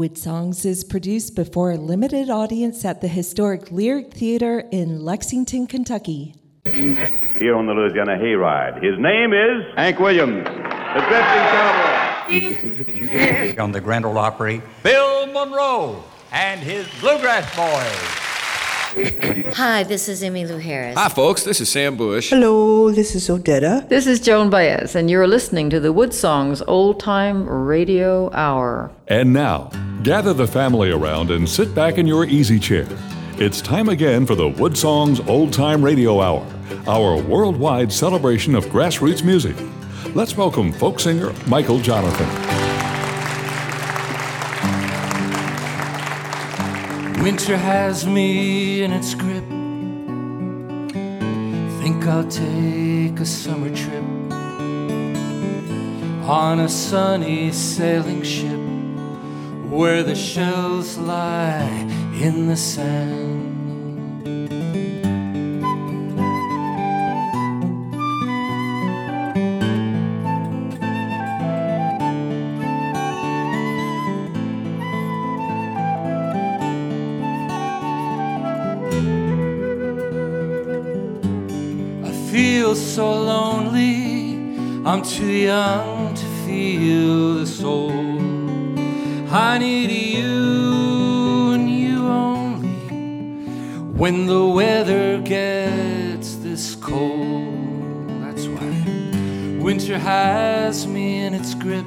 WoodSongs is produced before a limited audience at the historic Lyric Theater in Lexington, Kentucky. Here on the Louisiana Hayride. His name is Hank Williams. the Drifting Cowboy. on the Grand Ole Opry, Bill Monroe and his Bluegrass Boys. Hi, this is Emmylou Harris. Hi, folks. This is Sam Bush. Hello, this is Odetta. This is Joan Baez, and you're listening to the WoodSongs Old Time Radio Hour. And now, gather the family around and sit back in your easy chair. It's time again for the Wood Songs Old Time Radio Hour, our worldwide celebration of grassroots music. Let's welcome folk singer Michael Johnathon. Winter has me in its grip. Think I'll take a summer trip on a sunny sailing ship where the shells lie in the sand. I'm too young to feel the old. I need you and you only when the weather gets this cold. That's why winter has me in its grip.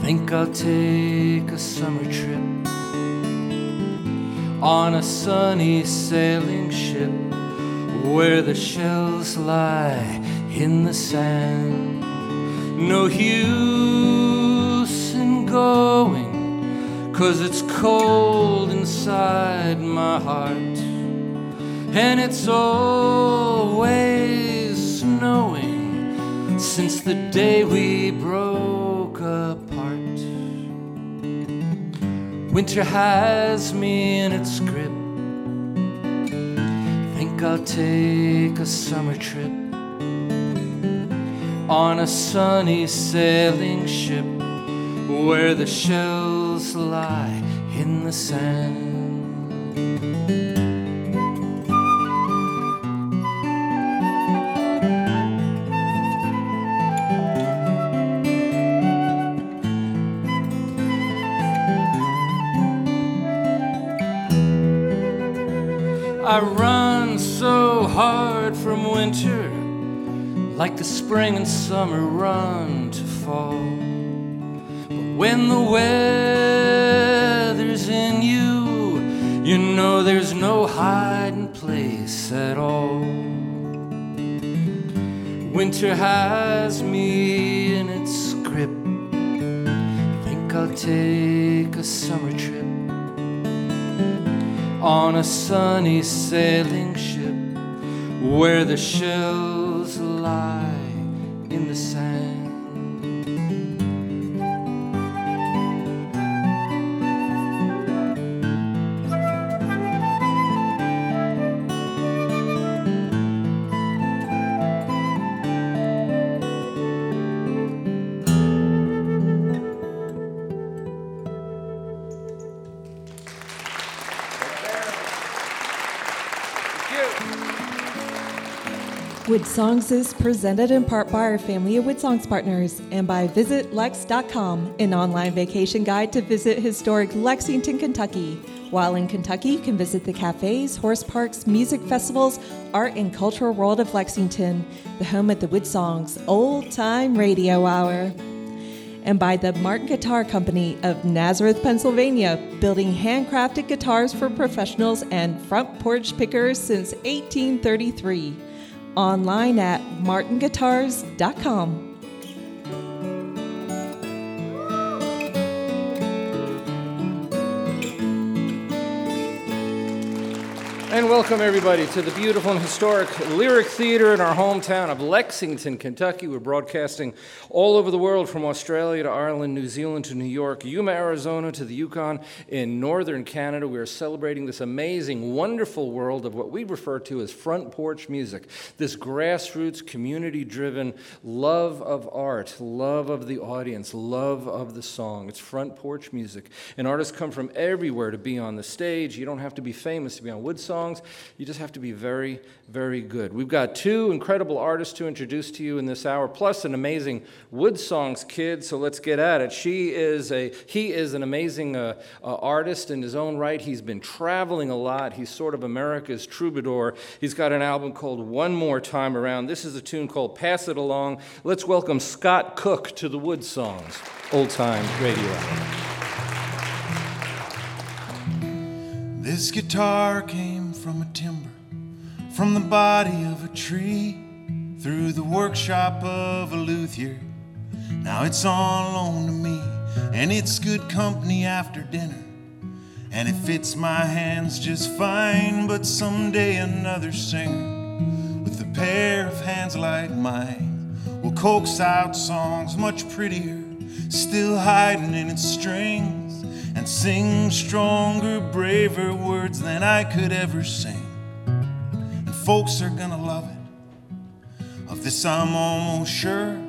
Think I'll take a summer trip on a sunny sailing ship where the shells lie in the sand. No use in going, cause it's cold inside my heart, and it's always snowing since the day we broke apart. Winter has me in its grip. Think I'll take a summer trip on a sunny sailing ship where the shells lie in the sand. I run so hard from winter, like the spring and summer run to fall. But when the weather's in you, you know there's no hiding place at all. Winter has me in its grip. Think I'll take a summer trip on a sunny sailing ship where the shells WoodSongs is presented in part by our family of WoodSongs partners and by VisitLex.com, an online vacation guide to visit historic Lexington, Kentucky. While in Kentucky, you can visit the cafes, horse parks, music festivals, art and cultural world of Lexington, the home of the Wood Songs Old Time Radio Hour. And by the Martin Guitar Company of Nazareth, Pennsylvania, building handcrafted guitars for professionals and front porch pickers since 1833 online at martinguitars.com. And welcome everybody to the beautiful and historic Lyric Theater in our hometown of Lexington, Kentucky. We're broadcasting all over the world from Australia to Ireland, New Zealand to New York, Yuma, Arizona to the Yukon in northern Canada. We are celebrating this amazing, wonderful world of what we refer to as front porch music. This grassroots, community driven love of art, love of the audience, love of the song. It's front porch music. And artists come from everywhere to be on the stage. You don't have to be famous to be on Woodsong songs. You just have to be very, very good. We've got two incredible artists to introduce to you in this hour, plus an amazing WoodSongs kid. So let's get at it. She is a he is an amazing uh, uh, artist in his own right. He's been traveling a lot. He's sort of America's troubadour. He's got an album called One More Time Around. This is a tune called Pass It Along. Let's welcome Scott Cook to the WoodSongs, old time radio. This guitar came from a timber, from the body of a tree, through the workshop of a luthier. Now it's all on to me, and it's good company after dinner. And it fits my hands just fine, but someday another singer with a pair of hands like mine will coax out songs much prettier, still hiding in its strings and sing stronger, braver words than I could ever sing. And folks are gonna love it. Of this I'm almost sure,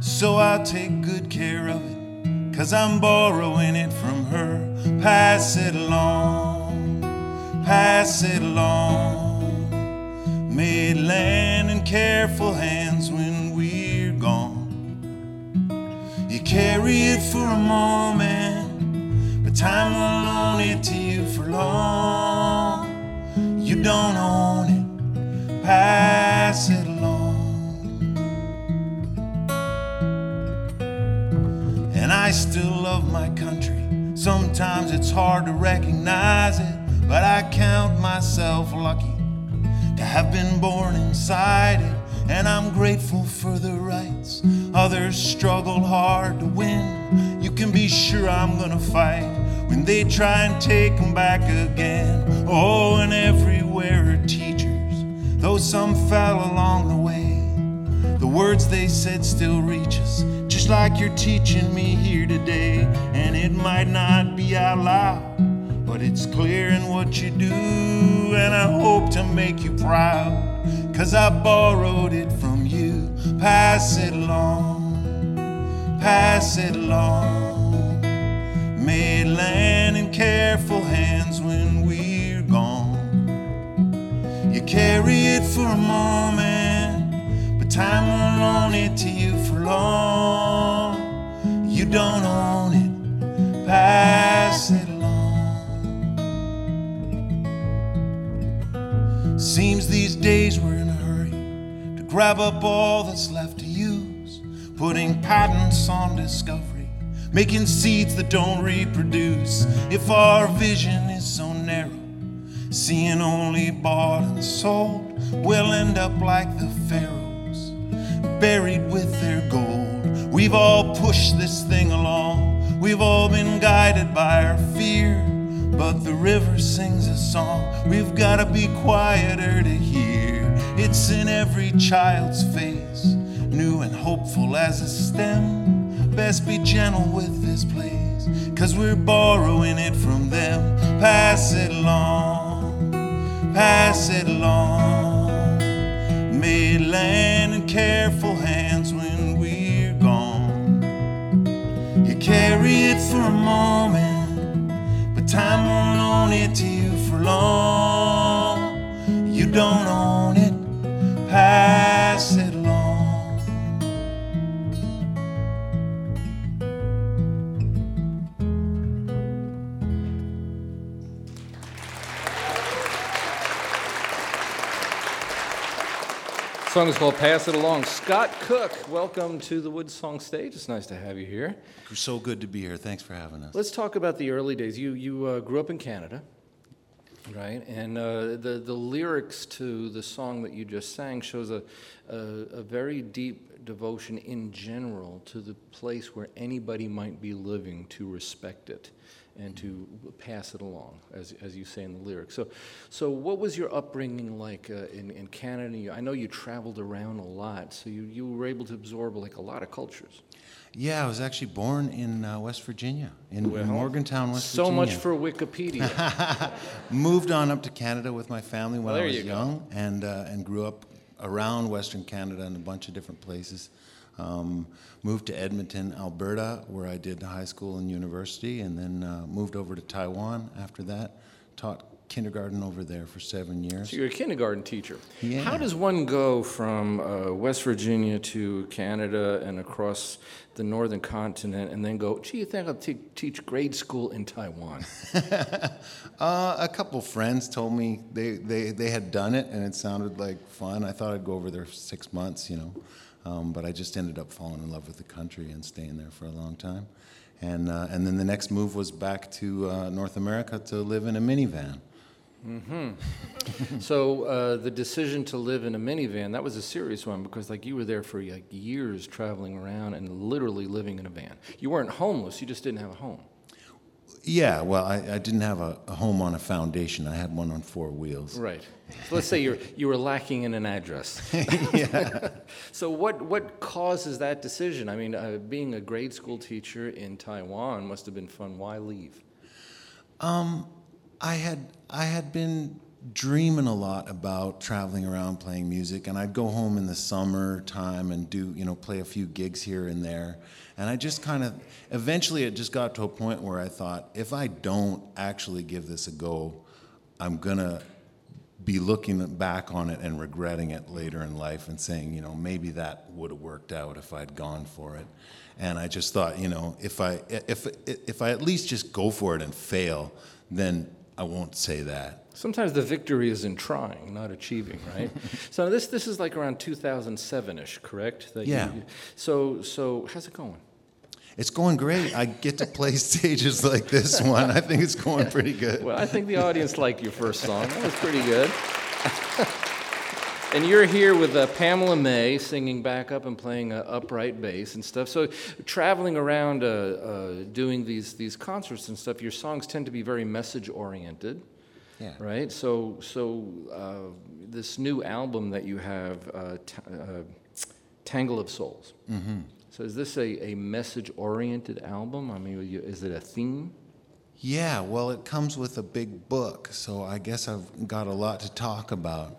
so I'll take good care of it. Cause I'm borrowing it from her. Pass it along, pass it along. May it land in careful hands when we're gone. You carry it for a moment time will own it to you for long. You don't own it, pass it along. And I still love my country. Sometimes it's hard to recognize it, but I count myself lucky to have been born inside it. And I'm grateful for the rights others struggle hard to win. You can be sure I'm gonna fight when they try and take them back again. Oh, and everywhere are teachers, though some fell along the way. The words they said still reach us, just like you're teaching me here today. And it might not be out loud, but it's clear in what you do. And I hope to make you proud, cause I borrowed it from you. Pass it along, pass it along. It land in careful hands when we're gone. You carry it for a moment, but time won't own it to you for long. You don't own it, pass it along. Seems these days we're in a hurry to grab up all that's left to use, putting patents on discovery making seeds that don't reproduce. If our vision is so narrow, seeing only bought and sold, we'll end up like the pharaohs, buried with their gold. We've all pushed this thing along, we've all been guided by our fear. But the river sings a song we've gotta be quieter to hear. It's in every child's face, new and hopeful as a stem best be gentle with this place, cause we're borrowing it from them. Pass it along, pass it along. May it land in careful hands when we're gone. You carry it for a moment, but time won't own it to you for long. You don't own it, pass it song is called Pass It Along. Scott Cook, welcome to the Wood Song stage. It's nice to have you here. So good to be here. Thanks for having us. Let's talk about the early days. You, you uh, grew up in Canada. Right, and uh, the the lyrics to the song that you just sang shows a, a a very deep devotion in general to the place where anybody might be living to respect it and to pass it along, as, as you say in the lyrics. So, so what was your upbringing like uh, in, in Canada? I know you traveled around a lot, so you, you were able to absorb like a lot of cultures. Yeah, I was actually born in uh, West Virginia, in, in Morgantown, West so Virginia. So much for Wikipedia. Moved on up to Canada with my family when Well, I was you go. young, and uh, and grew up around Western Canada in a bunch of different places. Um, moved to Edmonton, Alberta, where I did high school and university, and then uh, moved over to Taiwan after that. Taught kindergarten over there for seven years. So you're a kindergarten teacher. Yeah. How does one go from uh, West Virginia to Canada and across the northern continent and then go, gee, you think I'll te- teach grade school in Taiwan? Uh, a couple friends told me they, they, they had done it and it sounded like fun. I thought I'd go over there for six months, you know, um, but I just ended up falling in love with the country and staying there for a long time. And, uh, and then the next move was back to uh, North America to live in a minivan. Mm-hmm. so uh, the decision to live in a minivan, that was a serious one because like you were there for like years traveling around and literally living in a van. You weren't homeless, you just didn't have a home. Yeah, well, I, I didn't have a, a home on a foundation. I had one on four wheels. Right. So let's say you're, you were lacking in an address. so what, what causes that decision? I mean, uh, being a grade school teacher in Taiwan must have been fun. Why leave? Um, I had I had been dreaming a lot about traveling around playing music, and I'd go home in the summer time and do you know play a few gigs here and there, and I just kind of eventually it just got to a point where I thought if I don't actually give this a go, I'm gonna be looking back on it and regretting it later in life and saying, you know, maybe that would have worked out if I'd gone for it. And I just thought, you know, if I if if I at least just go for it and fail, then I won't say that. Sometimes the victory is in trying, not achieving, right? so this this is like around 2007ish, correct? That you- Yeah. so so how's it going? It's going great. I get to play stages like this one. I think it's going pretty good. Well, I think the audience liked your first song. That was pretty good. and you're here with uh, Pamela Mae singing backup and playing uh, upright bass and stuff. So, traveling around uh, uh, doing these these concerts and stuff, your songs tend to be very message oriented. Yeah. Right. So, so uh, this new album that you have, uh, ta- uh, Tangle of Souls. Mm-hmm. So, is this a, a message oriented album? I mean, you- is it a theme? Yeah, well, it comes with a big book, so I guess I've got a lot to talk about.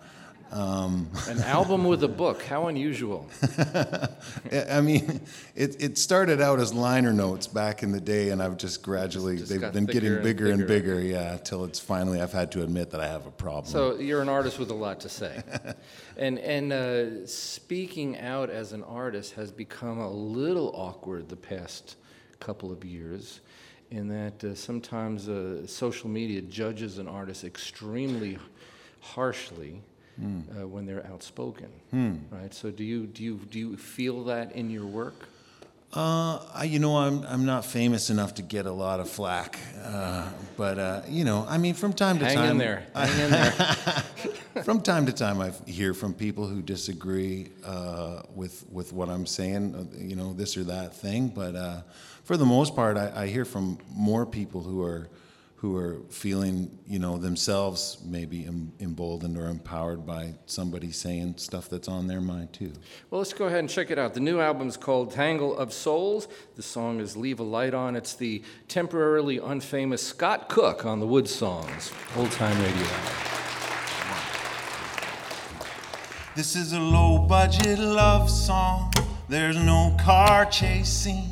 Um, An album with a book. How unusual. I mean, it, it started out as liner notes back in the day, and I've just gradually, Just they've been getting and bigger and bigger. bigger, yeah, till it's finally, I've had to admit that I have a problem. So you're an artist with a lot to say, and and uh, speaking out as an artist has become a little awkward the past couple of years, in that uh, sometimes uh, social media judges an artist extremely harshly. Uh, when they're outspoken, right? So, do you do you do you feel that in your work? Uh, I, you know, I'm I'm not famous enough to get a lot of flack, uh, but uh, you know, I mean, from time to Hang time, in there, hang in there. from time to time, I hear from people who disagree uh, with with what I'm saying, uh, you know, this or that thing. But uh, for the most part, I, I hear from more people who are who are feeling, you know, themselves maybe em- emboldened or empowered by somebody saying stuff that's on their mind too. Well, let's go ahead and check it out. The new album's called Tangle of Souls. The song is Leave a Light On. It's the temporarily unfamous Scott Cook on the WoodSongs, old time radio. This is a low budget love song. There's no car chasing,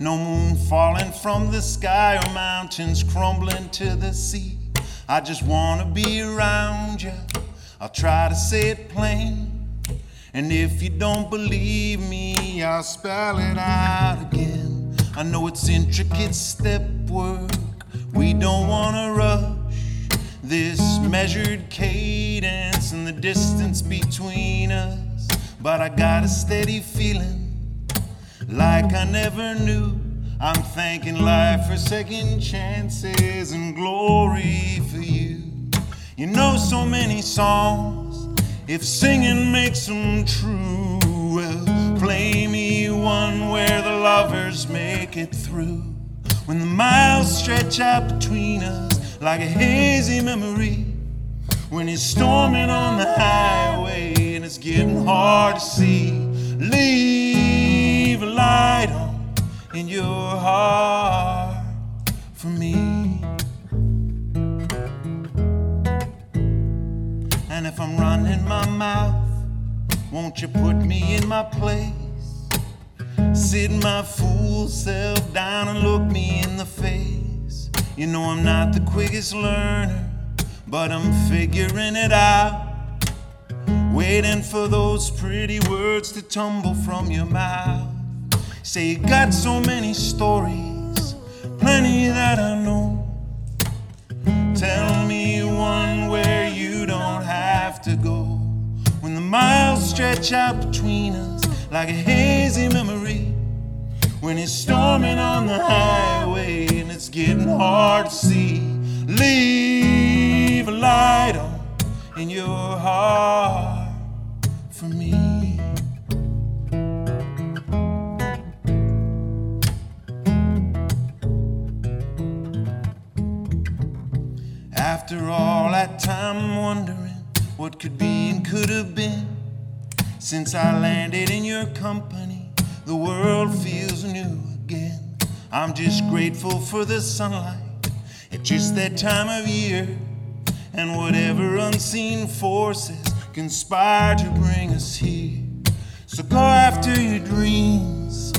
no moon falling from the sky or mountains crumbling to the sea. I just wanna be around you. I'll try to say it plain. And if you don't believe me, I'll spell it out again. I know it's intricate step work. We don't wanna rush this measured cadence and the distance between us. But I got a steady feeling like I never knew. I'm thanking life for second chances and glory for you. You know so many songs. If singing makes them true, well, play me one where the lovers make it through. When the miles stretch out between us like a hazy memory. When it's storming on the highway and it's getting hard to see. Leave on in your heart for me. And if I'm running my mouth, won't you put me in my place? Sit my fool self down and look me in the face. You know I'm not the quickest learner, but I'm figuring it out. Waiting for those pretty words to tumble from your mouth. Say you got so many stories, plenty that I know. Tell me one where you don't have to go. When the miles stretch out between us like a hazy memory. When it's storming on the highway and it's getting hard to see. Leave a light on in your heart After all that time, wondering what could be and could have been. Since I landed in your company, the world feels new again. I'm just grateful for the sunlight at just that time of year. And whatever unseen forces conspire to bring us here. So go after your dreams,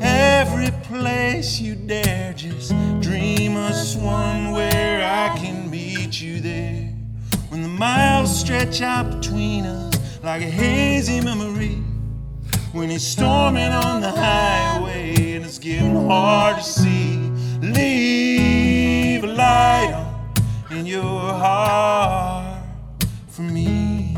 every place you dare. Just dream us one where I can you there. When the miles stretch out between us like a hazy memory. When it's storming on the highway and it's getting hard to see. Leave a light on in your heart for me.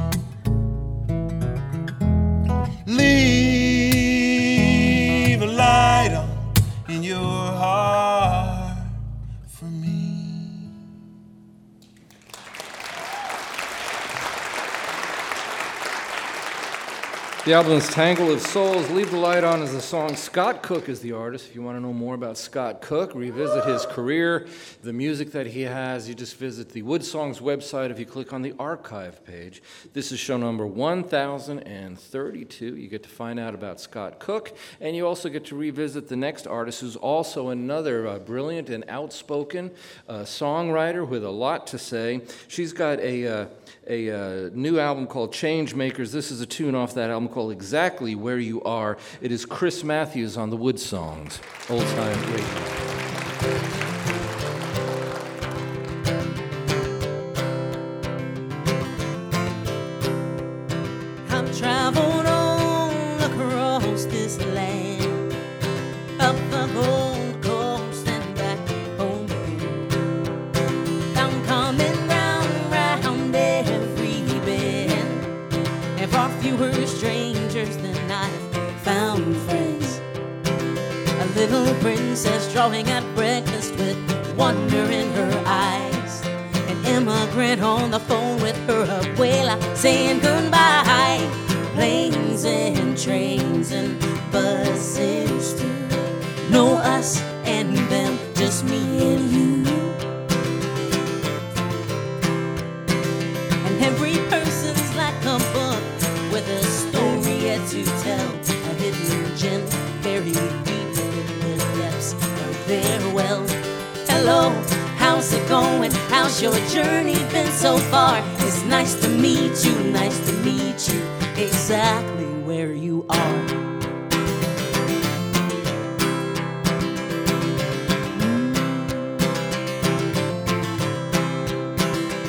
The album's Tangle of Souls. Leave the Light On is the song. Scott Cook is the artist. If you want to know more about Scott Cook, revisit his career, the music that he has, you just visit the WoodSongs website if you click on the archive page. This is show number 1032. You get to find out about Scott Cook, and you also get to revisit the next artist who's also another uh, brilliant and outspoken uh, songwriter with a lot to say. She's got a, uh, a uh, new album called Changemakers. This is a tune off that album called Exactly Where You Are. It is Crys Matthews on the WoodSongs, old time radio. How's it going? How's your journey been so far? It's nice to meet you, nice to meet you exactly where you are. Mm.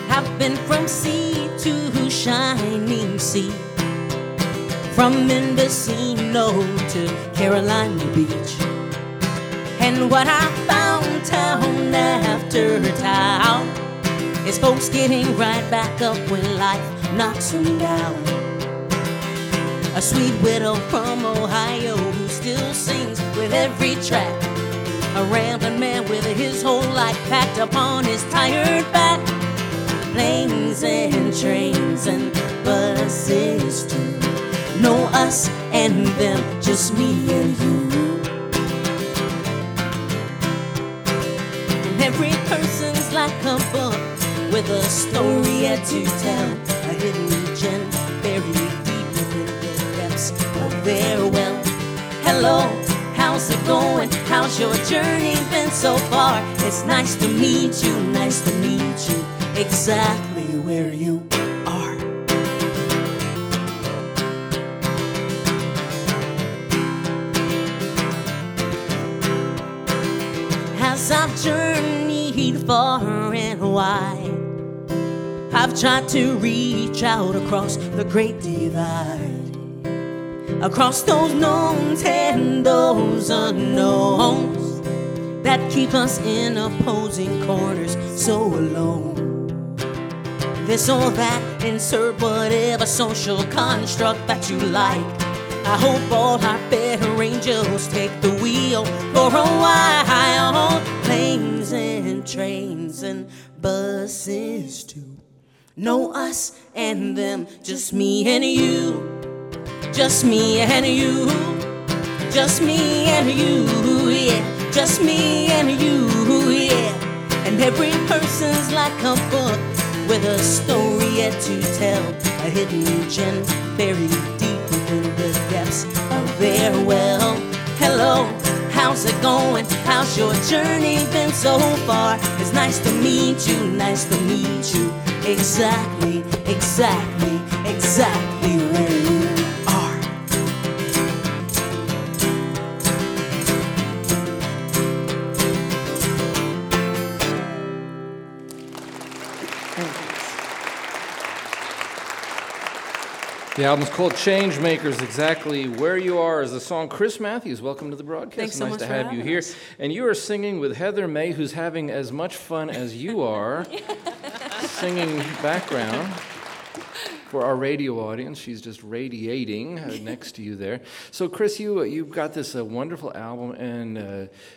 I've been from sea to shining sea, from Mendocino to Carolina Beach. And what I found town after town is folks getting right back up when life knocks them down. A sweet widow from Ohio who still sings with every track. A rambling man with his whole life packed upon his tired back. planes and trains and buses too. No us and them, just me and you. Like a book with a story yet to tell, a hidden gem buried deep within the depths of their well. Hello, how's it going? How's your journey been so far? It's nice to meet you, nice to meet you, exactly where you are. As I've journeyed far and wide, I've tried to reach out across the great divide, across those knowns and those unknowns that keep us in opposing corners so alone. This or that, insert whatever social construct that you like. I hope all our better angels take the wheel for a while. Planes and trains and buses too. No us and them, just me and you. Just me and you. Just me and you, yeah. Just me and you, yeah. And every person's like a book with a story yet to tell. A hidden gem buried deep within the depths of their well. Hello, how's it going? How's your journey been so far? It's nice to meet you, nice to meet you. Exactly, exactly, exactly The album's called Changemakers. Exactly where you are is the song. Crys Matthews, welcome to the broadcast. Thanks so nice much to for have you here. us. And you are singing with Heather Mae, who's having as much fun as you are, singing background. For our radio audience, she's just radiating uh, next to you there. So, Crys, you uh, you've got this uh, wonderful album, and uh,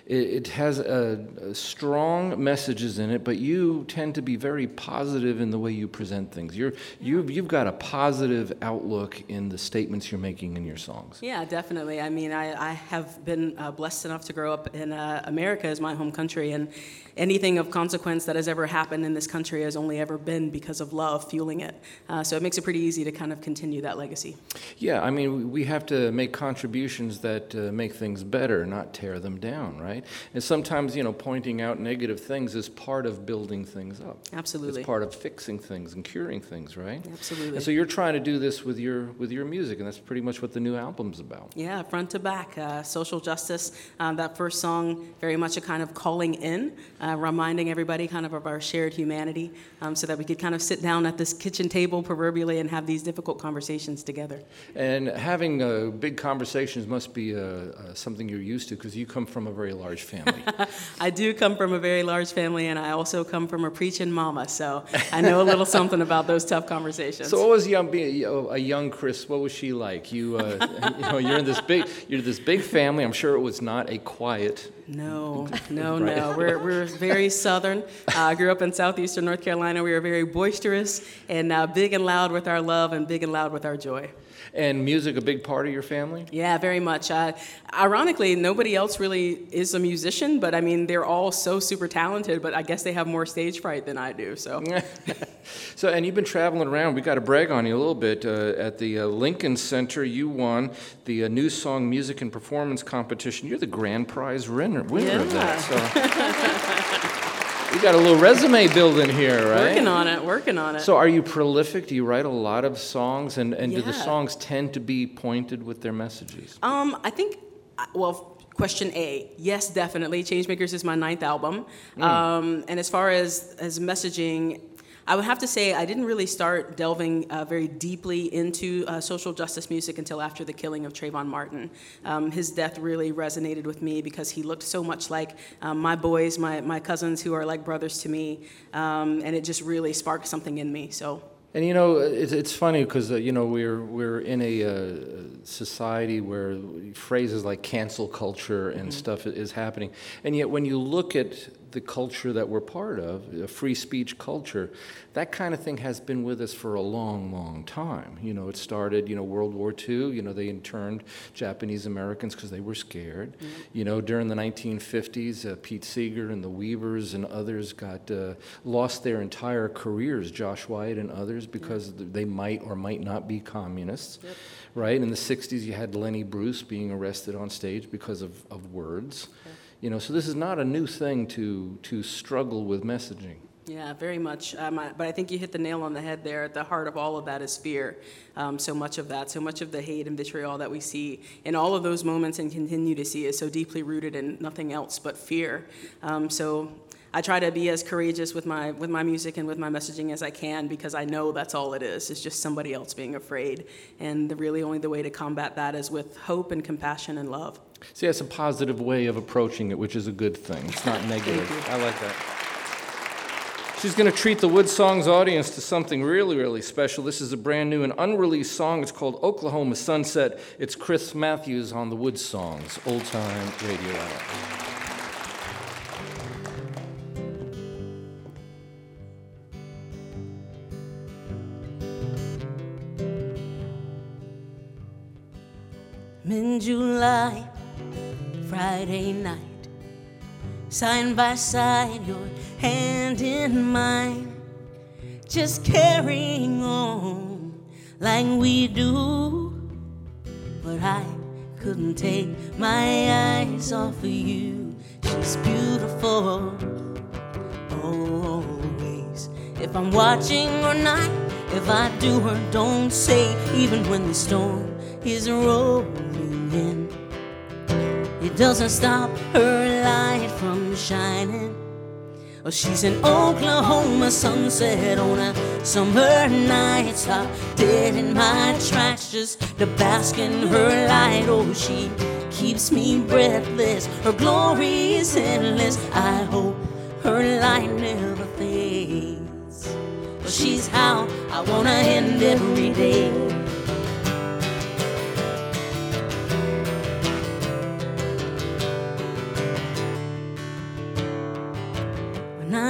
it, it has uh, uh, strong messages in it. But you tend to be very positive in the way you present things. You're you've you've got a positive outlook in the statements you're making in your songs. Yeah, definitely. I mean, I, I have been uh, blessed enough to grow up in uh, America as my home country, and anything of consequence that has ever happened in this country has only ever been because of love fueling it. Uh, so it makes it pretty easy to kind of continue that legacy. Yeah, I mean, we- have to make contributions that uh, make things better, not tear them down, right? And sometimes, you know, pointing out negative things is part of building things up. Absolutely. It's part of fixing things and curing things, right? Absolutely. And so you're trying to do this with your with your music, and that's pretty much what the new album's about. Yeah, front to back, uh, social justice. Um, that first song, very much a kind of calling in, uh, reminding everybody kind of of our shared humanity, um, so that we could kind of sit down at this kitchen table proverbially and have these difficult conversations together. And having uh, big conversations must be uh, uh, something you're used to because you come from a very large family. I do come from a very large family, and I also come from a preaching mama, so I know a little something about those tough conversations. So, what was young, being a young Crys? What was she like? You, uh, you know, you're in this big, you're this big family. I'm sure it was not a quiet. No, no, Right. no. We're, we're very southern. Uh, I grew up in southeastern North Carolina. We are very boisterous and uh, big and loud with our love and big and loud with our joy. And music a big part of your family? Yeah, very much. Uh, ironically, nobody else really is a musician, but I mean, they're all so super talented, but I guess they have more stage fright than I do, so. So, and you've been traveling around. We got to brag on you a little bit. Uh, at the uh, Lincoln Center, you won the uh, New Song Music and Performance Competition. You're the grand prize winner, winner of that. So, we got a little resume building here, right? Working on it, working on it. So, are you prolific? Do you write a lot of songs, and, and do the songs tend to be pointed with their messages? Um, I think, well, question A, yes, definitely. Changemakers is my ninth album. Mm. Um, and as far as, as messaging, I would have to say I didn't really start delving uh, very deeply into uh, social justice music until after the killing of Trayvon Martin. Um, his death really resonated with me because he looked so much like um, my boys, my, my cousins who are like brothers to me, um, and it just really sparked something in me. So And you know, it's, it's funny because uh, you know we're we're in a uh, society where phrases like cancel culture and Mhm. stuff is happening, and yet when you look at the culture that we're part of, a free speech culture, that kind of thing has been with us for a long, long time. You know, it started, you know, World War II, you know, they interned Japanese Americans because they were scared. Mm-hmm. You know, during the 1950s, uh, Pete Seeger and the Weavers and others got uh, lost their entire careers, Josh White and others, because they might or might not be communists. Yep. Right? In the 60s, you had Lenny Bruce being arrested on stage because of, of words. You know, so this is not a new thing to, to struggle with messaging. Yeah, very much. Um, I, but I think you hit the nail on the head there. At the heart of all of that is fear. Um, so much of that, so much of the hate and vitriol that we see in all of those moments and continue to see is so deeply rooted in nothing else but fear. Um, so I try to be as courageous with my with my music and with my messaging as I can because I know that's all it is. It's just somebody else being afraid, and the, really only the way to combat that is with hope and compassion and love. See, that's a positive way of approaching it, which is a good thing. It's not negative. I like that. She's going to treat the WoodSongs audience to something really, really special. This is a brand new and unreleased song. It's called Oklahoma Sunset. It's Crys Matthews on the WoodSongs, Old Time Radio Hour. in July Friday night, side by side, your hand in mine, just carrying on like we do. But I couldn't take my eyes off of you. She's beautiful, always. If I'm watching or not, if I do or don't say, even when the storm is rolling in. It doesn't stop her light from shining. Oh, she's an Oklahoma sunset on a summer night. Stop dead in my tracks just to bask in her light. Oh, she keeps me breathless. Her glory is endless. I hope her light never fades. Oh, she's how I wanna end every day.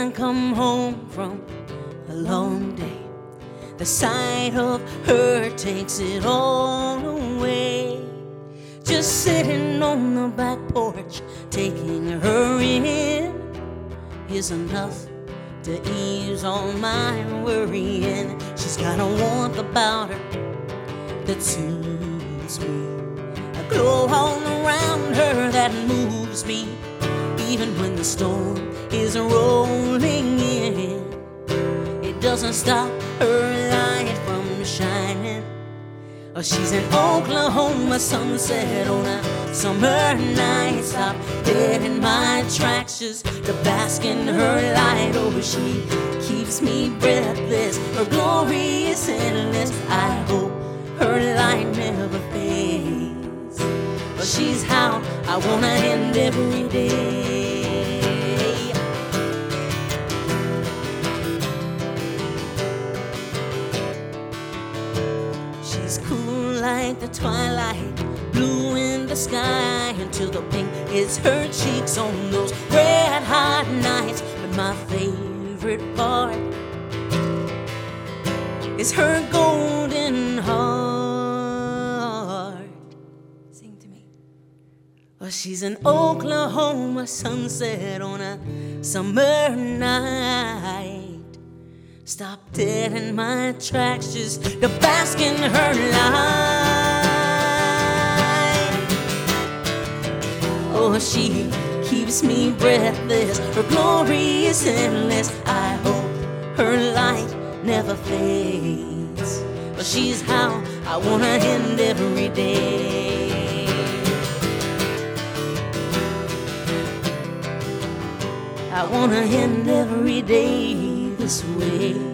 Come home from a long day, the sight of her takes it all away. Just sitting on the back porch, taking her in, is enough to ease all my worrying. She's got a warmth about her that soothes me, a glow all around her that moves me, even when the storm is rolling in. It doesn't stop her light from shining. Oh, she's an Oklahoma sunset on a summer night. Stop dead in my tracks just to bask in her light. Oh, she keeps me breathless. Her glory is endless. I hope her light never fades. But she's how I wanna end every day. Like the twilight, blue in the sky until the pink is her cheeks on those red hot nights. But my favorite part is her golden heart. Sing to me. Well, she's an Oklahoma sunset on a summer night. Stop dead in my tracks just to bask in her light. Oh, she keeps me breathless. Her glory is endless. I hope her light never fades. But she's how I wanna end every day. I wanna end every day this way.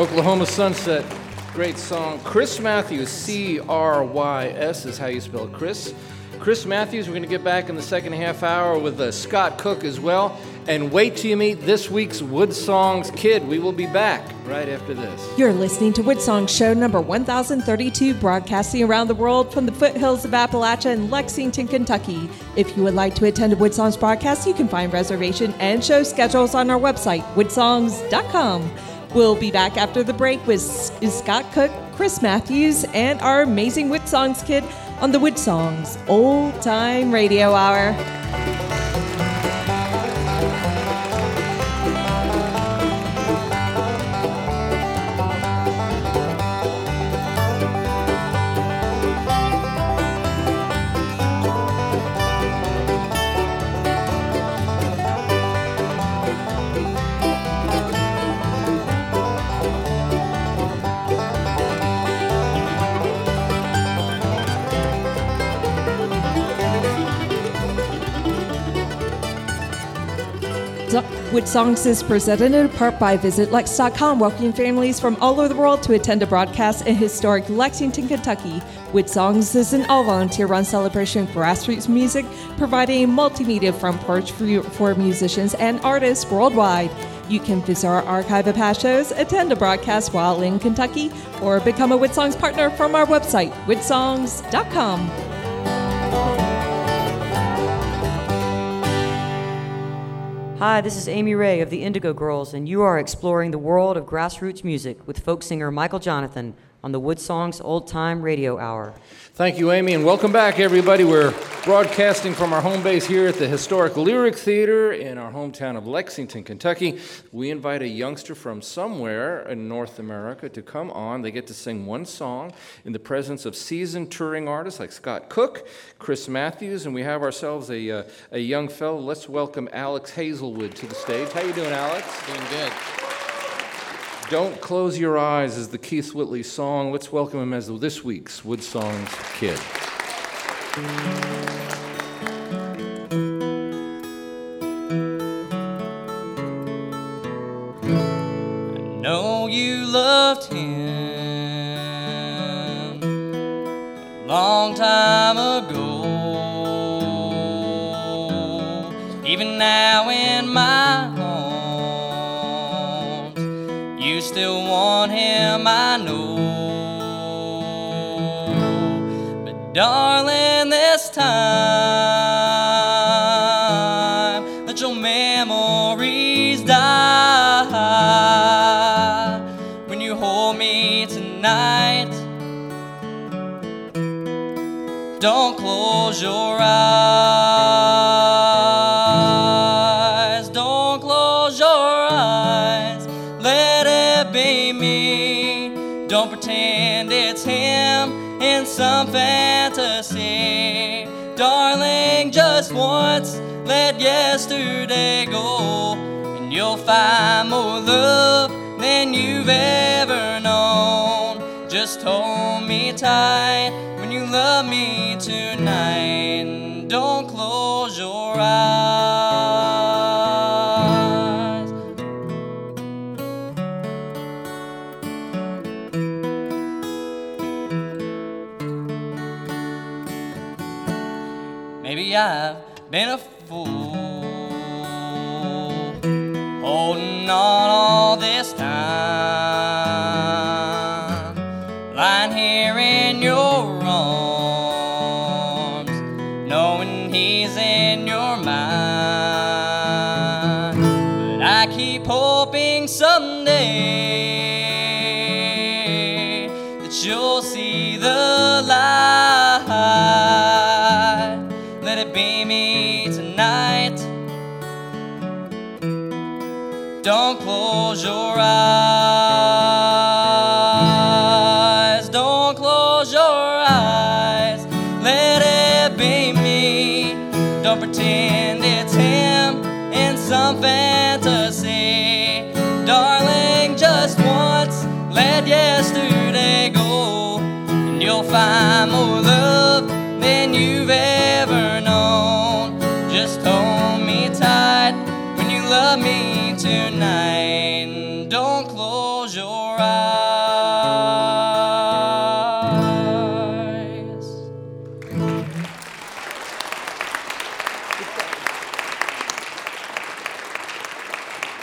Oklahoma Sunset, great song. Crys Matthews, C R Y S is how you spell Chris. Crys Matthews, we're going to get back in the second half hour with uh, Scott Cook as well. And wait till you meet this week's WoodSongs kid. We will be back right after this. You're listening to WoodSongs show number 1032, broadcasting around the world from the foothills of Appalachia in Lexington, Kentucky. If you would like to attend a WoodSongs broadcast, you can find reservation and show schedules on our website, woodsongs.com. We'll be back after the break with Scott Cook, Crys Matthews, and our amazing WoodSongs kid on the WoodSongs Old Time Radio Hour. WoodSongs is presented in part by VisitLex.com, welcoming families from all over the world to attend a broadcast in historic Lexington, Kentucky. WoodSongs is an all volunteer run celebration of grassroots music, providing multimedia front porch for, for musicians and artists worldwide. You can visit our archive of past shows, attend a broadcast while in Kentucky, or become a WoodSongs partner from our website, woodsongs.com. Hi, this is Amy Ray of the Indigo Girls, and you are exploring the world of grassroots music with folk singer Michael Johnathon on the WoodSongs Old Time Radio Hour. Thank you, Amy, and welcome back, everybody. We're broadcasting from our home base here at the historic Lyric Theater in our hometown of Lexington, Kentucky. We invite a youngster from somewhere in North America to come on. They get to sing one song in the presence of seasoned touring artists like Scott Cook, Crys Matthews, and we have ourselves a, uh, a young fellow. Let's welcome Alex Hazelwood to the stage. How you doing, Alex? Doing good. Don't Close Your Eyes is the Keith Whitley song. Let's welcome him as this week's WoodSongs Kid. I know you loved him a long time ago. Even now darling, this time, yesterday go. And you'll find more love than you've ever known. Just hold me tight when you love me tonight.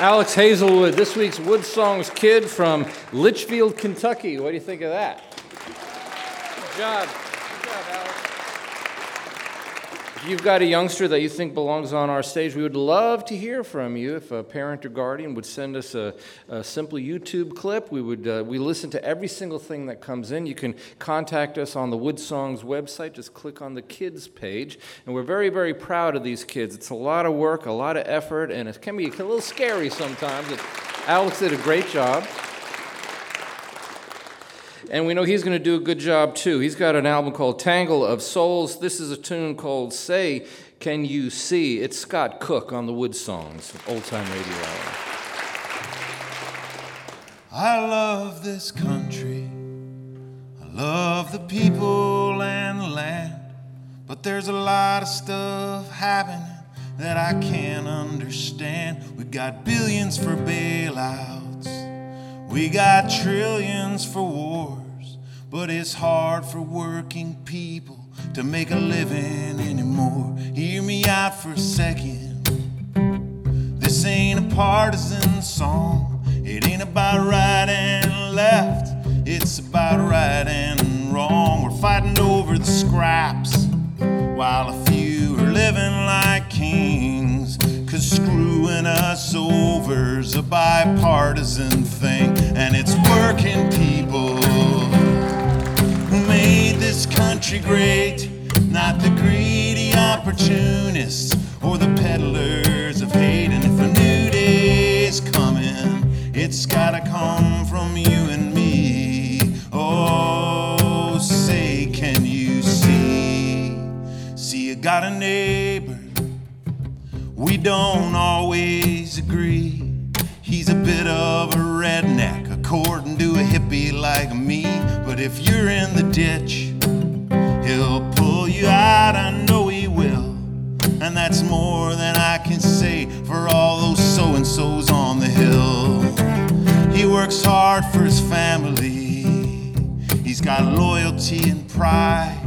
Alex Hazelwood, this week's WoodSongs Kid from Litchfield, Kentucky. What do you think of that? Good job. Good job, Alex. If you've got a youngster that you think belongs on our stage, we would love to hear from you. If a parent or guardian would send us a, a simple YouTube clip, we would uh, we listen to every single thing that comes in. You can contact us on the WoodSongs website. Just click on the kids page, and we're very very proud of these kids. It's a lot of work, a lot of effort, and it can be a little scary sometimes. Alex did a great job. And we know he's going to do a good job too. He's got an album called Tangle of Souls. This is a tune called Say, Can You See? It's Scott Cook on the WoodSongs, Old Time Radio Hour. I love this country. I love the people and the land. But there's a lot of stuff happening that I can't understand. We got billions for bailouts. We got trillions for wars, but it's hard for working people to make a living anymore. Hear me out for a second. This ain't a partisan song. It ain't about right and left. It's about right and wrong. We're fighting over the scraps while a few are living like kings. Screwing us over's a bipartisan thing, and it's working people who made this country great, not the greedy opportunists or the peddlers of hate. And if a new day's coming, it's gotta come from you and me. Oh, say, can you see? See, you got a neighbor we don't always agree. He's a bit of a redneck, according to a hippie like me. But if you're in the ditch, he'll pull you out. I know he will. And that's more than I can say for all those so and so's on the hill. He works hard for his family, he's got loyalty and pride.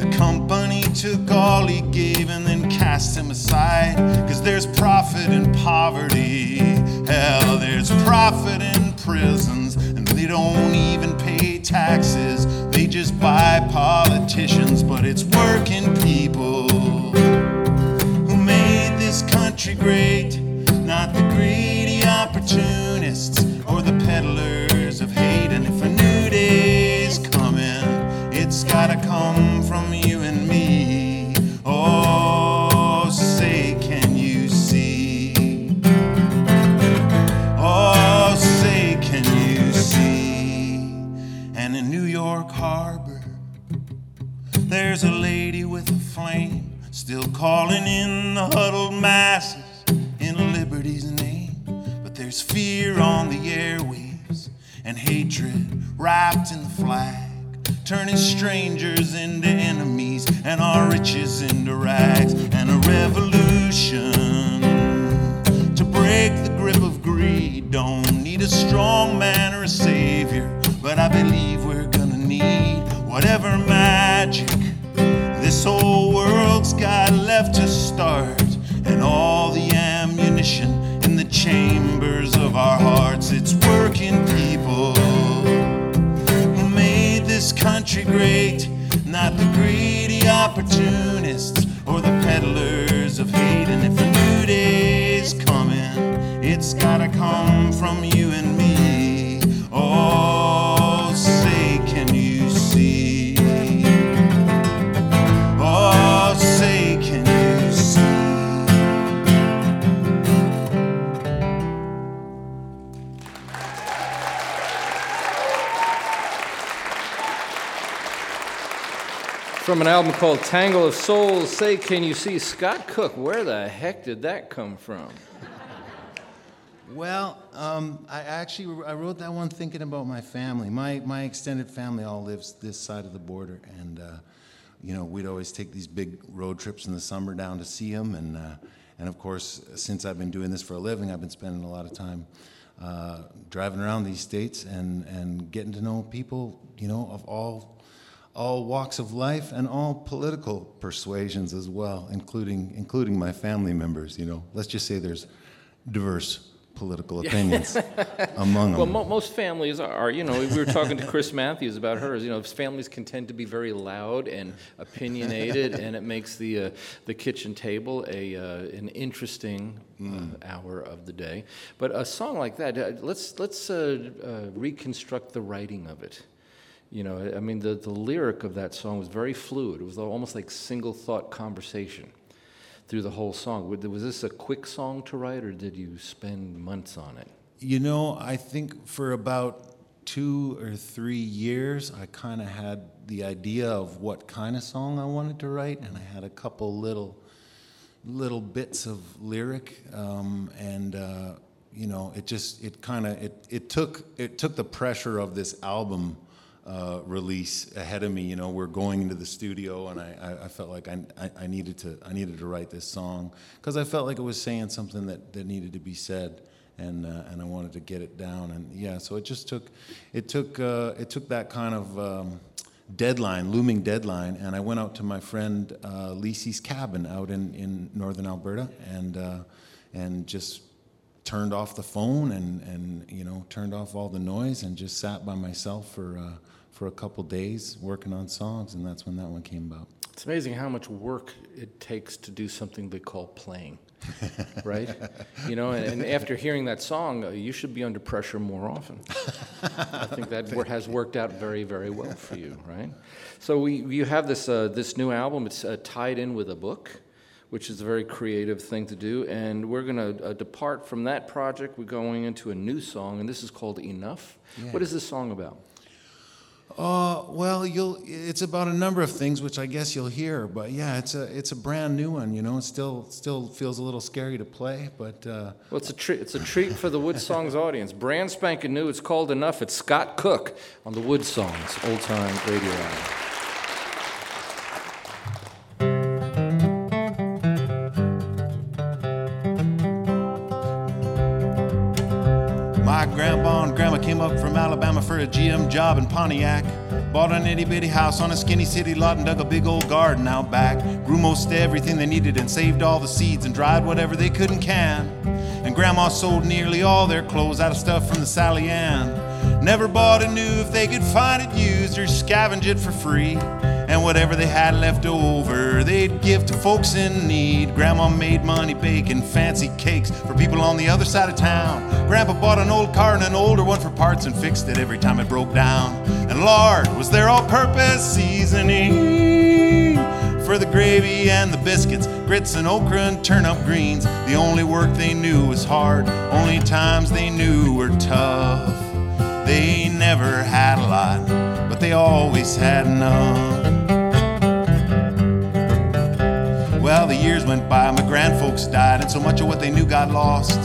The company took all he gave and then cast him aside. Cause there's profit in poverty. Hell, there's profit in prisons. And they don't even pay taxes. They just buy politicians. But it's working people who made this country great. Not the greedy opportunists calling in the huddled masses in liberty's name. But there's fear on the airwaves and hatred wrapped in the flag turning strangers into enemies and our riches into rags, and a revolution to break the grip of greed. Don't need a strong man or a savior, but I believe we're gonna need whatever magic this whole world's got left to start, and all the ammunition in the chambers of our hearts. It's working people who made this country great, not the greedy opportunists or the peddlers of hate. And if a new day's coming, it's gotta come from you and me. From an album called Tangle of Souls, say, can you see Scott Cook? Where the heck did that come from? Well, um, I actually I wrote that one thinking about my family. My my extended family all lives this side of the border, and uh, you know we'd always take these big road trips in the summer down to see them, and uh, and of course since I've been doing this for a living, I've been spending a lot of time uh, driving around these states and and getting to know people, you know, of all all walks of life and all political persuasions as well, including including my family members. You know, let's just say there's diverse political opinions among Well, them. mo- most families are, you know, we were talking to Crys Matthews about hers. You know, families can tend to be very loud and opinionated, and it makes the uh, the kitchen table a uh, an interesting uh, hour of the day. But a song like that, uh, let's let's uh, uh, reconstruct the writing of it. You know, I mean, the, the lyric of that song was very fluid. It was almost like single thought conversation through the whole song. Was this a quick song to write, or did you spend months on it? You know, I think for about two or three years, I kind of had the idea of what kind of song I wanted to write, and I had a couple little little bits of lyric, um, and uh, you know, it just it kind of it it took it took the pressure of this album. Uh, release ahead of me, you know, we're going into the studio, and I, I, I felt like I, I, needed to I needed to write this song because I felt like it was saying something that, that needed to be said, and uh, and I wanted to get it down, and yeah, so it just took it took uh, it took that kind of um, deadline, looming deadline, and I went out to my friend uh, Lisi's cabin out in, in northern Alberta, and uh, and just turned off the phone and and you know turned off all the noise and just sat by myself for uh, for a couple days working on songs, and that's when that one came about. It's amazing how much work it takes to do something they call playing, right? you know, and, and after hearing that song, uh, you should be under pressure more often. I think that wor- has worked out very, very well for you, right? So we, you have this uh, this new album. It's uh, tied in with a book, which is a very creative thing to do. And we're going to uh, depart from that project. We're going into a new song, and this is called Enough. Yeah. What is this song about? Uh, well, you'll. It's about a number of things, which I guess you'll hear. But yeah, it's a it's a brand new one. You know, it still still feels a little scary to play, but uh, Well, it's a treat. It's a treat for the Wood Songs audience. Brand spanking new. It's called Enough. It's Scott Cook on the WoodSongs Old Time Radio Hour. Alabama for a GM job in Pontiac. Bought an itty bitty house on a skinny city lot and dug a big old garden out back. Grew most everything they needed and saved all the seeds and dried whatever they could and can. And grandma sold nearly all their clothes out of stuff from the Sally Ann. Never bought a new if they could find it used or scavenge it for free. And whatever they had left over, they'd give to folks in need. Grandma made money baking fancy cakes for people on the other side of town. Grandpa bought an old car and an older one for parts and fixed it every time it broke down. And lard was their all purpose seasoning for the gravy and the biscuits, grits and okra and turnip greens. The only work they knew was hard, only times they knew were tough. They never had a lot, but they always had enough. The years went by, my grandfolks died, and so much of what they knew got lost.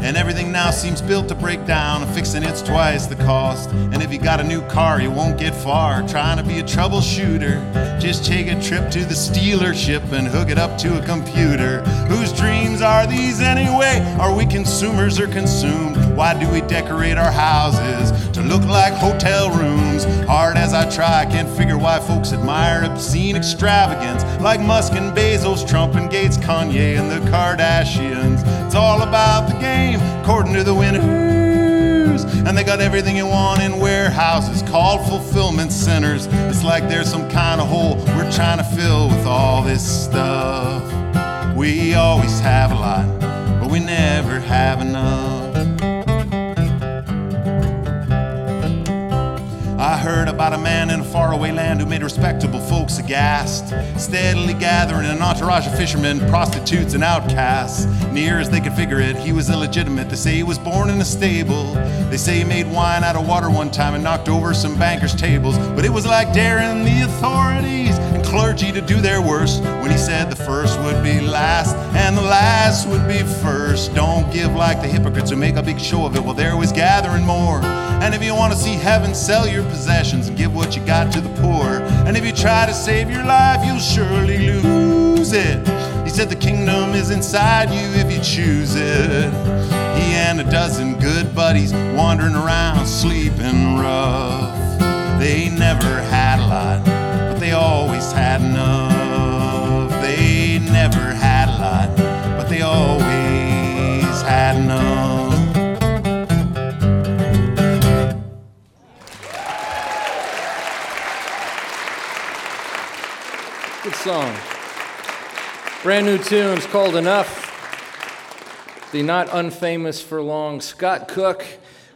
And everything now seems built to break down, and fixing it's twice the cost. And if you got a new car, you won't get far trying to be a troubleshooter. Just take a trip to the dealership and hook it up to a computer. Whose dreams are these anyway? Are we consumers or consumed? Why do we decorate our houses to look like hotel rooms? Hard as I try, I can't figure why folks admire obscene extravagance like Musk and Bezos, Trump and Gates, Kanye and the Kardashians. It's all about the game, according to the winners. And they got everything you want in warehouses called fulfillment centers. It's like there's some kind of hole we're trying to fill with all this stuff. We always have a lot, but we never have enough. I heard about a man in a faraway land who made respectable folks aghast, steadily gathering an entourage of fishermen, prostitutes, and outcasts. Near as they could figure it, he was illegitimate. They say he was born in a stable. They say he made wine out of water one time and knocked over some bankers' tables. But it was like daring the authorities and clergy to do their worst when he said the first would be last and the last would be first. Don't give like the hypocrites who make a big show of it while they're always gathering more. And if you want to see heaven, sell your possessions and give what you got to the poor. And if you try to save your life, you'll surely lose it. He said the kingdom is inside you if you choose it. He and a dozen good buddies wandering around sleeping rough. They never had a lot, but they always had enough. They never had a lot, but they always had enough. Song. Brand new tune. It's called Enough. The not unfamous for long Scott Cook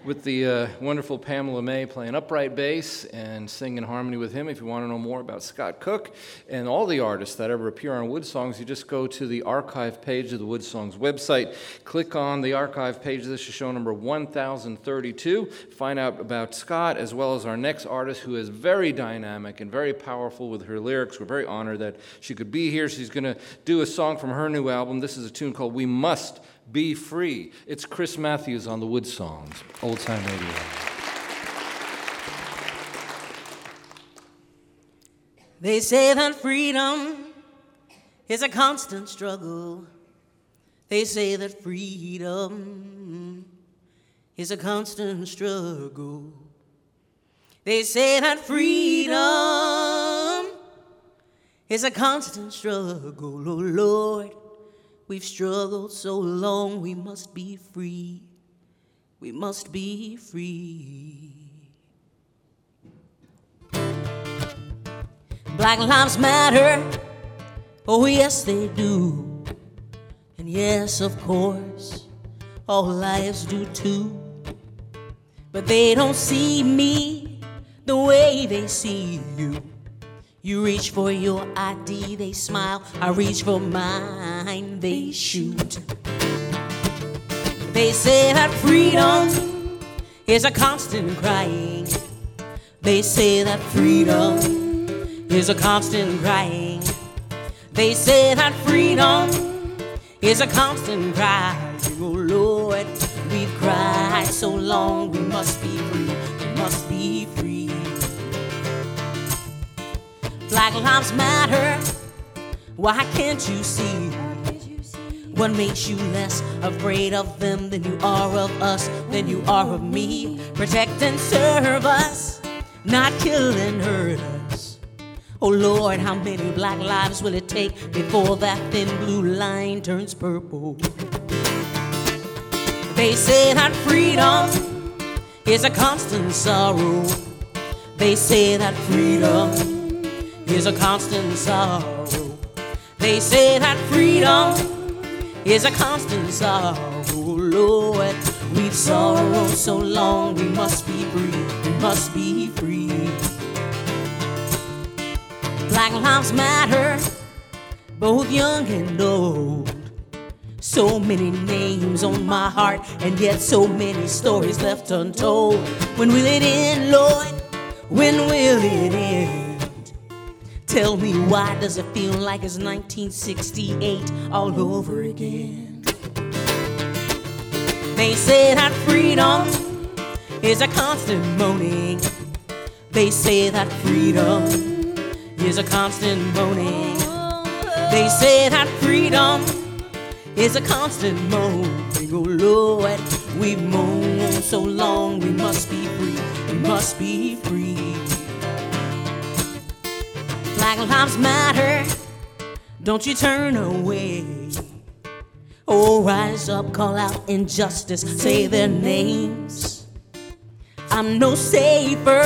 with the uh, wonderful Pamela Mae playing upright bass and singing harmony with him. If you want to know more about Scott Cook and all the artists that ever appear on WoodSongs, you just go to the archive page of the WoodSongs website. Click on the archive page. This is show number 1032. Find out about Scott as well as our next artist who is very dynamic and very powerful with her lyrics. We're very honored that she could be here. She's going to do a song from her new album. This is a tune called We Must be free. It's Crys Matthews on the WoodSongs, old time radio. They say that freedom is a constant struggle. They say that freedom is a constant struggle. They say that freedom is a constant struggle, oh Lord. We've struggled so long, we must be free. We must be free. Black lives matter. Oh, yes, they do. And yes, of course, all lives do too. But they don't see me the way they see you. You reach for your ID, they smile. I reach for mine, they shoot. They say that freedom is a constant crying. They say that freedom is a constant crying. They say that freedom is a constant crying. Oh Lord, we've cried so long, we must be free, we must be free. Black lives matter. Why can't you see? What makes you less afraid of them than you are of us, than you are of me? Protect and serve us, not kill and hurt us. Oh Lord, how many black lives will it take before that thin blue line turns purple? They say that freedom is a constant sorrow. They say that freedom is a constant sorrow. They say that freedom is a constant sorrow. Lord, we've sorrowed so long, we must be free, we must be free. Black lives matter, both young and old. So many names on my heart, and yet so many stories left untold. When will it end, Lord? When will it end? Tell me why does it feel like it's 1968 all over again? They say that freedom is a constant moaning. They say that freedom is a constant moaning. They say that freedom is a constant moaning. Oh Lord, we've moaned so long, we must be free, we must be free. Black lives matter. Don't you turn away. Oh, rise up, call out injustice, say their names. I'm no safer,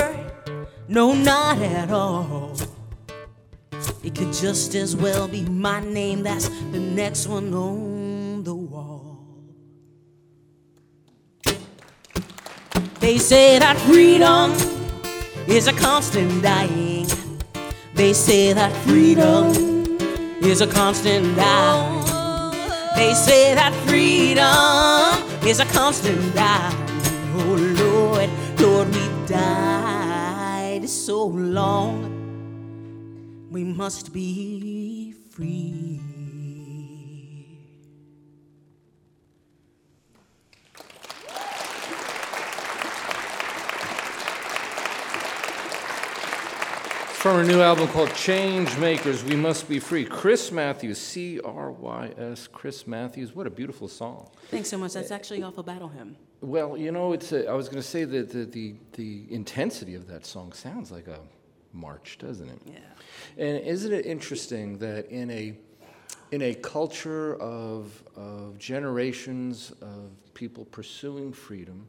no, not at all. It could just as well be my name, that's the next one on the wall. They say that freedom is a constant dying. They say that freedom is a constant die. They say that freedom is a constant die. Oh Lord, Lord, we've died so long. We must be free. From her new album called Changemakers, We Must Be Free. Crys Matthews, C R Y S, Crys Matthews. What a beautiful song. Thanks so much. That's actually off a battle hymn. Well, you know, it's a, I was going to say that the, the, the intensity of that song sounds like a march, doesn't it? Yeah. And isn't it interesting that in a in a culture of, of generations of people pursuing freedom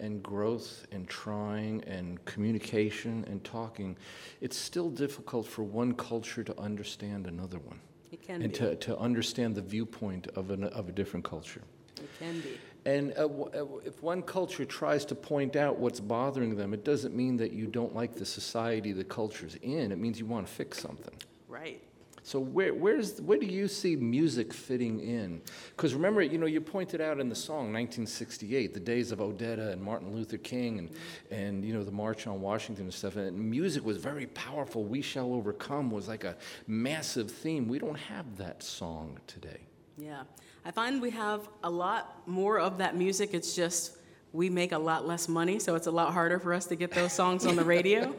and growth and trying and communication and talking, it's still difficult for one culture to understand another one. It can and be. to, to understand the viewpoint of, an, of a different culture. It can be. And uh, w- uh, if one culture tries to point out what's bothering them, it doesn't mean that you don't like the society the culture's in. It means you want to fix something. Right. So where, where's, where do you see music fitting in? Because remember, you know, you pointed out in the song 1968, the days of Odetta and Martin Luther King and, and you know, the March on Washington and stuff. And music was very powerful. We Shall Overcome was like a massive theme. We don't have that song today. Yeah. I find we have a lot more of that music. It's just we make a lot less money, so it's a lot harder for us to get those songs on the radio.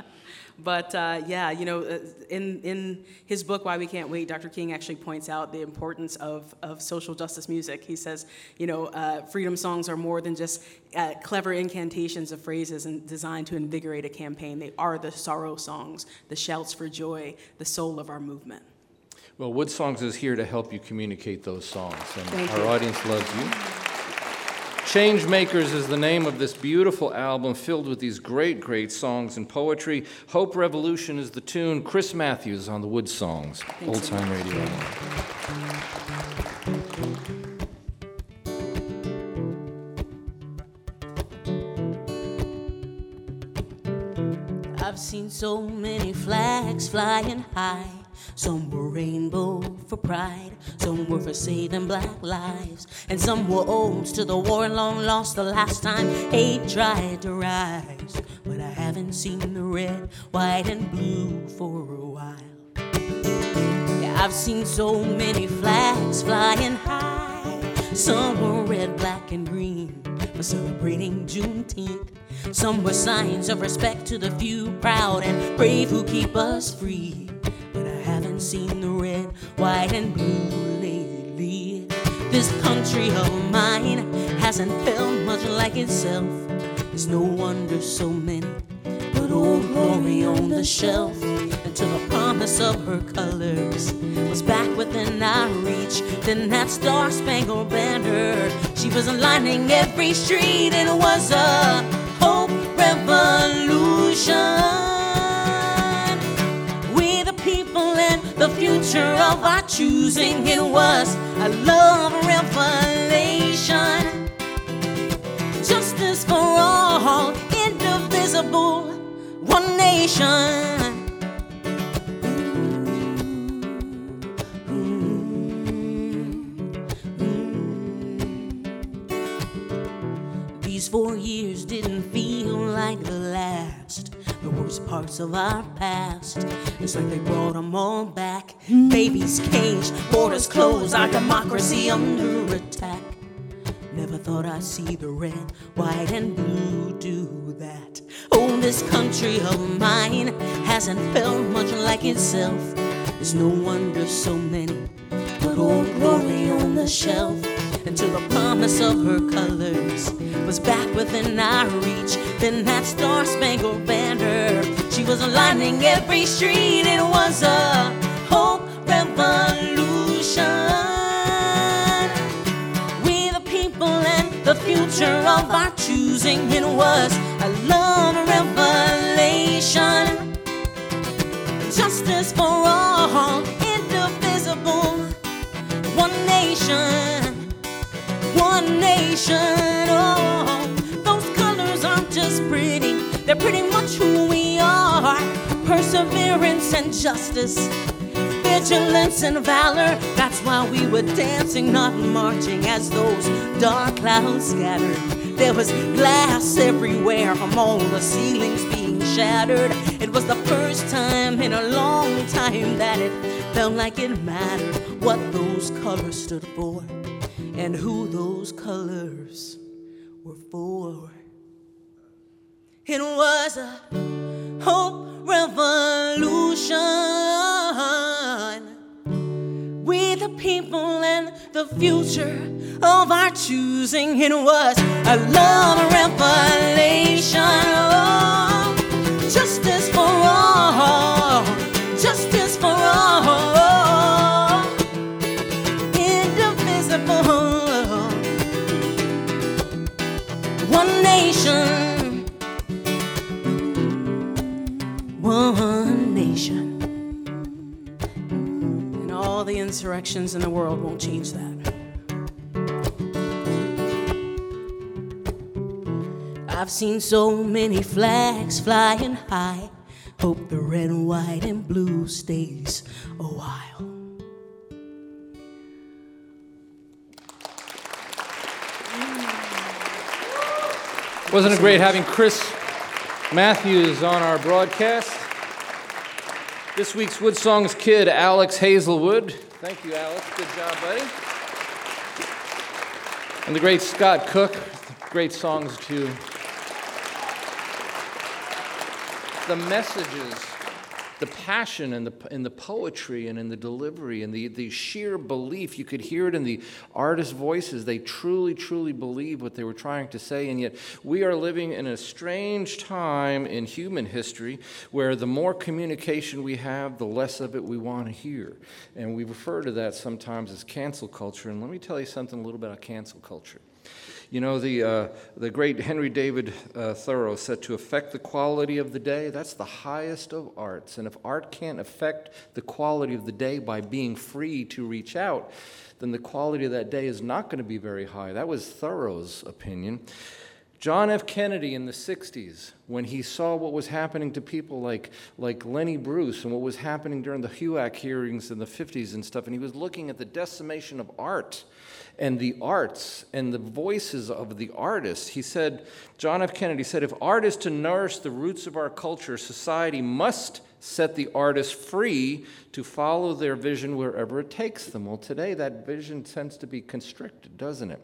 but uh, yeah, you know, uh, in, in his book, Why We Can't Wait, Dr. King actually points out the importance of, of social justice music. He says, you know, uh, freedom songs are more than just uh, clever incantations of phrases and designed to invigorate a campaign. They are the sorrow songs, the shouts for joy, the soul of our movement. Well, WoodSongs is here to help you communicate those songs, and Thank our you. audience loves you. Changemakers is the name of this beautiful album filled with these great, great songs and poetry. Hope Revolution is the tune. Crys Matthews on the WoodSongs, Old Time Radio. I've seen so many flags flying high. Some were rainbow for pride, some were for saving black lives, and some were odes to the war long lost the last time hate tried to rise. But I haven't seen the red, white, and blue for a while. Yeah, I've seen so many flags flying high. Some were red, black, and green for celebrating Juneteenth. Some were signs of respect to the few proud and brave who keep us free. Seen the red, white, and blue lately. This country of mine hasn't felt much like itself. It's no wonder so many put old glory on the shelf until the promise of her colors was back within our reach. Then that star spangled banner, she was lining every street. And it was a hope revolution. Of our choosing. It was a love revelation. Justice for all, indivisible, one nation. These four years didn't feel like the last. Worst parts of our past. It's like they brought them all back. Babies caged, borders closed, our democracy under attack. Never thought I'd see the red, white, and blue do that. Oh, this country of mine hasn't felt much like itself. It's no wonder so many put old glory on the shelf until the promise of her colors was back within our reach. Then that star spangled banner, she was lining every street. It was a hope revolution. We the people and the future of our choosing. It was a love revelation. Justice for all, indivisible, one nation, nation. Oh, those colors aren't just pretty, they're pretty much who we are. Perseverance and justice, vigilance and valor. That's why we were dancing, not marching, as those dark clouds scattered. There was glass everywhere from all the ceilings being shattered. It was the first time in a long time that it felt like it mattered what those colors stood for and who those colors were for. It was a hope revolution. We the people and the future of our choosing. It was a love revelation. Oh, One nation. And all the insurrections in the world won't change that. I've seen so many flags flying high. Hope the red, white, and blue stays a while. Wasn't it great having Crys Matthews on our broadcast? This week's WoodSongs kid, Alex Hazelwood. Thank you, Alex. Good job, buddy. And the great Scott Cook. Great songs, too. The messages the passion and the, in the poetry and in the delivery and the, the sheer belief. You could hear it in the artists' voices. They truly, truly believe what they were trying to say. And yet, we are living in a strange time in human history where the more communication we have, the less of it we want to hear. And we refer to that sometimes as cancel culture. And let me tell you something a little bit about cancel culture. You know, the, uh, the great Henry David uh, Thoreau said to affect the quality of the day, that's the highest of arts. And if art can't affect the quality of the day by being free to reach out, then the quality of that day is not going to be very high. That was Thoreau's opinion. John F. Kennedy in the 60s, when he saw what was happening to people like, like Lenny Bruce and what was happening during the HUAC hearings in the 50s and stuff, and he was looking at the decimation of art and the arts and the voices of the artists. He said, John F. Kennedy said, if art is to nourish the roots of our culture, society must set the artists free to follow their vision wherever it takes them. Well, today that vision tends to be constricted, doesn't it?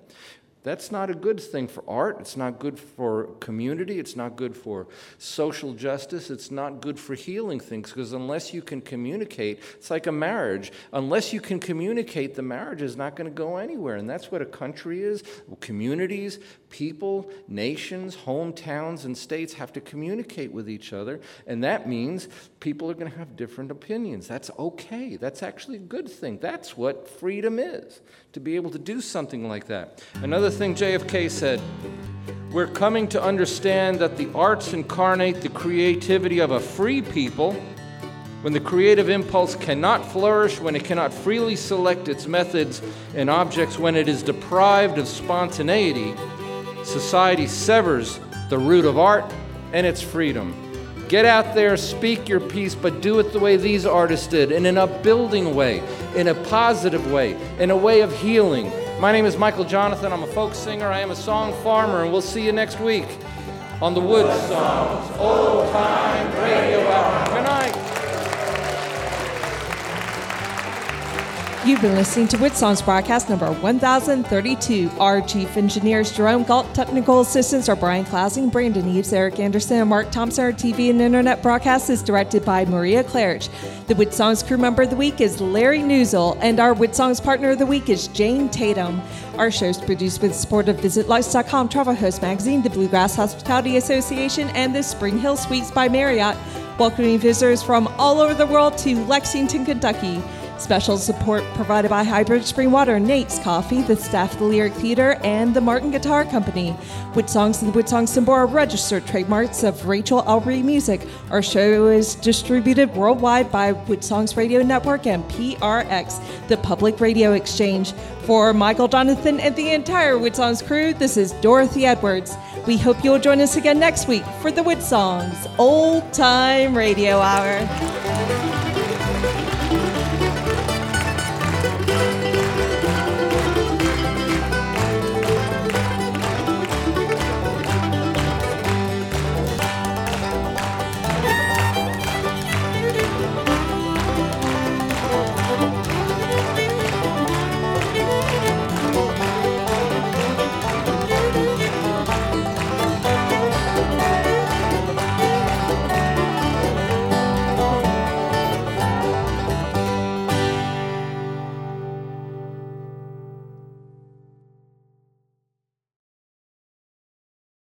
That's not a good thing for art. It's not good for community. It's not good for social justice. It's not good for healing things because unless you can communicate, it's like a marriage. Unless you can communicate, the marriage is not going to go anywhere. And that's what a country is. Communities, people, nations, hometowns, and states have to communicate with each other. And that means people are going to have different opinions. That's okay. That's actually a good thing. That's what freedom is to be able to do something like that. Another thing JFK said we're coming to understand that the arts incarnate the creativity of a free people. When the creative impulse cannot flourish, when it cannot freely select its methods and objects, when it is deprived of spontaneity, society severs the root of art and its freedom. Get out there, speak your piece, but do it the way these artists did, in an upbuilding way, in a positive way, in a way of healing. My name is Michael Johnathon. I'm a folk singer. I am a song farmer, and we'll see you next week on the Wood Songs Old Time Radio Hour. You've been listening to Songs broadcast number 1032. Our chief engineers, Jerome Galt, technical assistants are Brian Clausing, Brandon Eves, Eric Anderson, and Mark Thompson. Our TV and internet broadcast is directed by Maria Claridge. The Songs crew member of the week is Larry Newsel, and our Songs partner of the week is Jane Tatum. Our show is produced with the support of VisitLex.com, Travel Host Magazine, the Bluegrass Hospitality Association, and the Spring Hill Suites by Marriott, welcoming visitors from all over the world to Lexington, Kentucky. Special support provided by Highbridge Spring Water, Nate's Coffee, the staff of the Lyric Theater, and the Martin Guitar Company. WoodSongs and the WoodSongs symbol are registered trademarks of Rachel Elbury Music. Our show is distributed worldwide by WoodSongs Radio Network and PRX, the Public Radio Exchange. For Michael Johnathon and the entire WoodSongs crew, this is Dorothy Edwards. We hope you'll join us again next week for the WoodSongs Old Time Radio Hour.